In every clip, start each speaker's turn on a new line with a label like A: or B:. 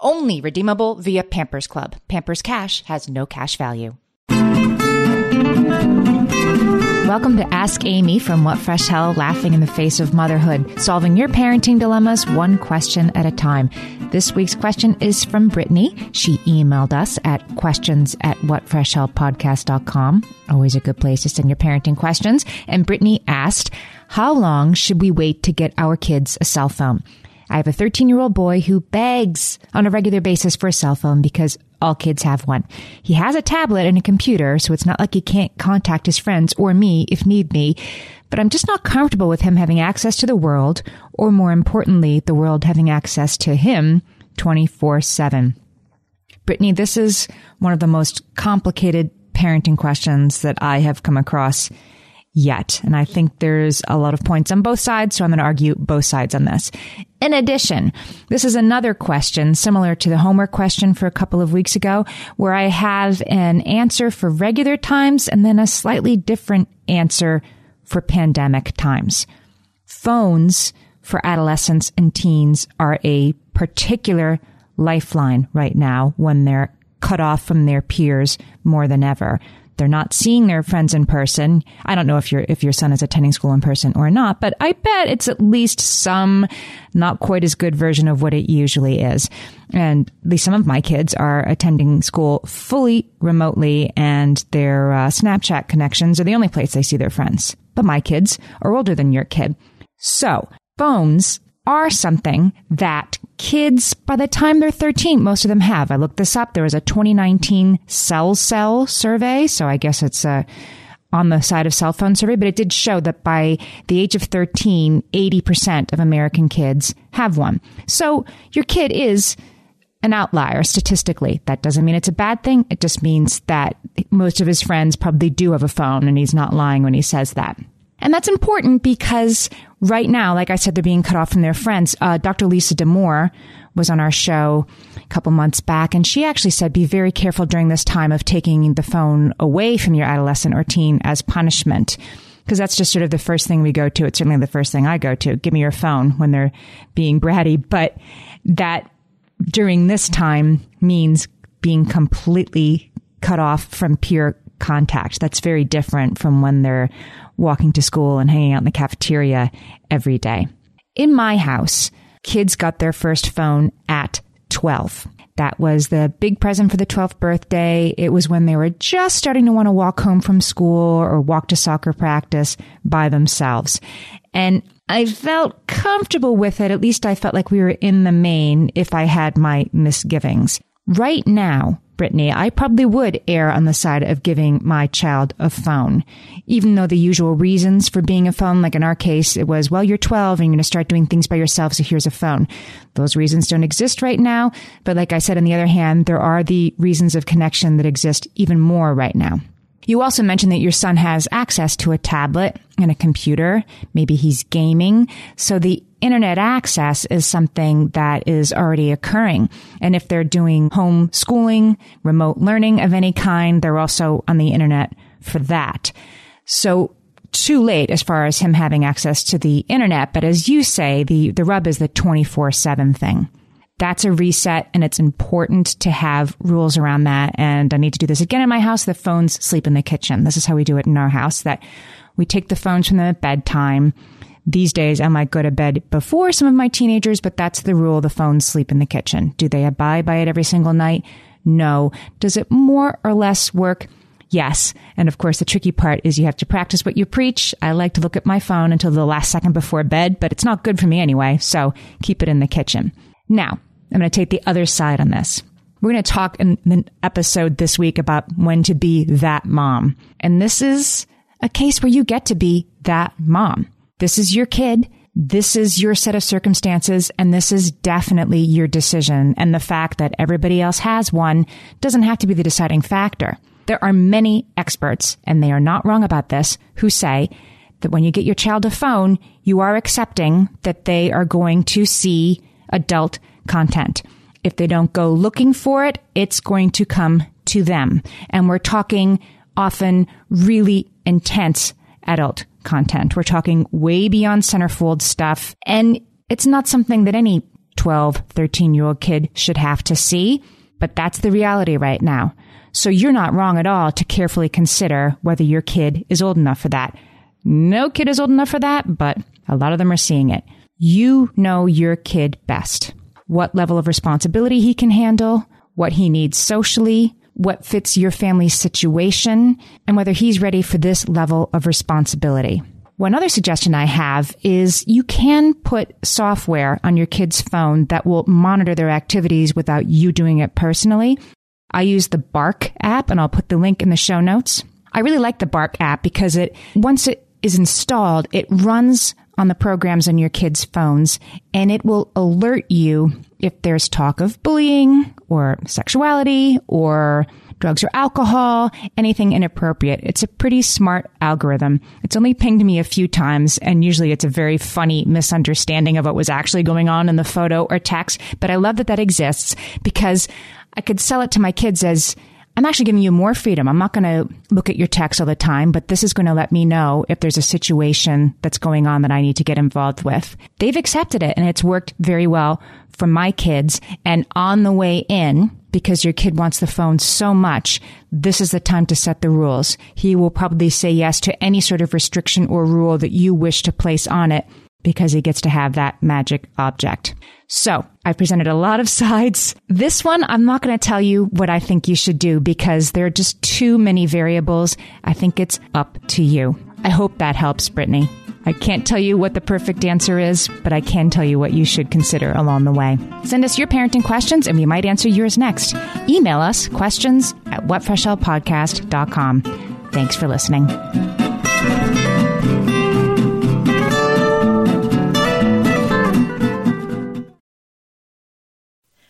A: Only redeemable via Pampers Club. Pampers Cash has no cash value. Welcome to Ask Amy from What Fresh Hell, laughing in the face of motherhood, solving your parenting dilemmas one question at a time. This week's question is from Brittany. She emailed us at questions at whatfreshhellpodcast.com. Always a good place to send your parenting questions. And Brittany asked, how long should we wait to get our kids a cell phone? I have a 13 year old boy who begs on a regular basis for a cell phone because all kids have one. He has a tablet and a computer, so it's not like he can't contact his friends or me if need be. But I'm just not comfortable with him having access to the world, or more importantly, the world having access to him 24 7. Brittany, this is one of the most complicated parenting questions that I have come across yet. And I think there's a lot of points on both sides, so I'm going to argue both sides on this. In addition, this is another question similar to the homework question for a couple of weeks ago, where I have an answer for regular times and then a slightly different answer for pandemic times. Phones for adolescents and teens are a particular lifeline right now when they're cut off from their peers more than ever. They're not seeing their friends in person. I don't know if your if your son is attending school in person or not, but I bet it's at least some not quite as good version of what it usually is. And at least some of my kids are attending school fully remotely, and their uh, Snapchat connections are the only place they see their friends. But my kids are older than your kid. So phones are something that kids, by the time they're 13, most of them have. I looked this up. There was a 2019 Cell Cell survey. So I guess it's a, on the side of cell phone survey, but it did show that by the age of 13, 80% of American kids have one. So your kid is an outlier statistically. That doesn't mean it's a bad thing. It just means that most of his friends probably do have a phone and he's not lying when he says that. And that's important because right now, like I said, they're being cut off from their friends. Uh, Dr. Lisa Damour was on our show a couple months back, and she actually said, be very careful during this time of taking the phone away from your adolescent or teen as punishment. Because that's just sort of the first thing we go to. It's certainly the first thing I go to. Give me your phone when they're being bratty. But that during this time means being completely cut off from peer contact. That's very different from when they're walking to school and hanging out in the cafeteria every day. In my house, kids got their first phone at 12. That was the big present for the 12th birthday. It was when they were just starting to want to walk home from school or walk to soccer practice by themselves. And I felt comfortable with it. At least I felt like we were in the main if I had my misgivings. Right now, Brittany, I probably would err on the side of giving my child a phone. Even though the usual reasons for being a phone, like in our case, it was, well, you're 12 and you're going to start doing things by yourself, so here's a phone. Those reasons don't exist right now. But like I said, on the other hand, there are the reasons of connection that exist even more right now. You also mentioned that your son has access to a tablet and a computer. Maybe he's gaming. So the internet access is something that is already occurring. And if they're doing home schooling, remote learning of any kind, they're also on the internet for that. So too late as far as him having access to the internet. But as you say, the, the rub is the 24 7 thing that's a reset and it's important to have rules around that. And I need to do this again in my house. The phones sleep in the kitchen. This is how we do it in our house that we take the phones from them at bedtime. These days, I might go to bed before some of my teenagers, but that's the rule. The phones sleep in the kitchen. Do they abide by it every single night? No. Does it more or less work? Yes. And of course, the tricky part is you have to practice what you preach. I like to look at my phone until the last second before bed, but it's not good for me anyway. So keep it in the kitchen. Now, I'm going to take the other side on this. We're going to talk in the episode this week about when to be that mom. And this is a case where you get to be that mom. This is your kid. This is your set of circumstances and this is definitely your decision. And the fact that everybody else has one doesn't have to be the deciding factor. There are many experts, and they are not wrong about this, who say that when you get your child a phone, you are accepting that they are going to see adult content. If they don't go looking for it, it's going to come to them. And we're talking often really intense adult content. We're talking way beyond centerfold stuff. And it's not something that any 12, 13 year old kid should have to see, but that's the reality right now. So you're not wrong at all to carefully consider whether your kid is old enough for that. No kid is old enough for that, but a lot of them are seeing it. You know your kid best. What level of responsibility he can handle, what he needs socially, what fits your family's situation, and whether he's ready for this level of responsibility. One other suggestion I have is you can put software on your kid's phone that will monitor their activities without you doing it personally. I use the Bark app and I'll put the link in the show notes. I really like the Bark app because it, once it is installed, it runs on the programs on your kids' phones and it will alert you if there's talk of bullying or sexuality or drugs or alcohol, anything inappropriate. It's a pretty smart algorithm. It's only pinged me a few times, and usually it's a very funny misunderstanding of what was actually going on in the photo or text. But I love that that exists because I could sell it to my kids as I'm actually giving you more freedom. I'm not going to look at your text all the time, but this is going to let me know if there's a situation that's going on that I need to get involved with. They've accepted it and it's worked very well for my kids. And on the way in, because your kid wants the phone so much, this is the time to set the rules. He will probably say yes to any sort of restriction or rule that you wish to place on it because he gets to have that magic object. So I've presented a lot of sides. This one, I'm not going to tell you what I think you should do because there are just too many variables. I think it's up to you. I hope that helps, Brittany. I can't tell you what the perfect answer is, but I can tell you what you should consider along the way. Send us your parenting questions and we might answer yours next. Email us questions at whatfreshhellpodcast.com. Thanks for listening.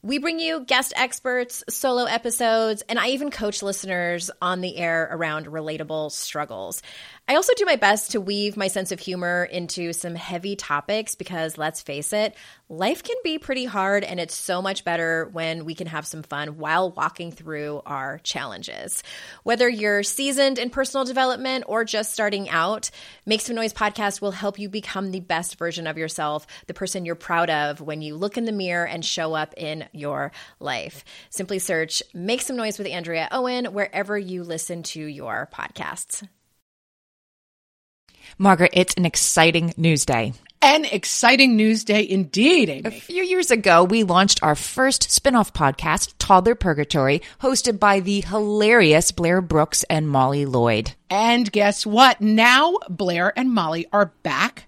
B: We bring you guest experts, solo episodes, and I even coach listeners on the air around relatable struggles. I also do my best to weave my sense of humor into some heavy topics because let's face it, life can be pretty hard and it's so much better when we can have some fun while walking through our challenges. Whether you're seasoned in personal development or just starting out, Make Some Noise podcast will help you become the best version of yourself, the person you're proud of when you look in the mirror and show up in your life. Simply search Make Some Noise with Andrea Owen wherever you listen to your podcasts.
C: Margaret, it's an exciting news day.
D: An exciting news day indeed, Amy.
C: A few years ago, we launched our first spin-off podcast, Toddler Purgatory, hosted by the hilarious Blair Brooks and Molly Lloyd.
D: And guess what? Now Blair and Molly are back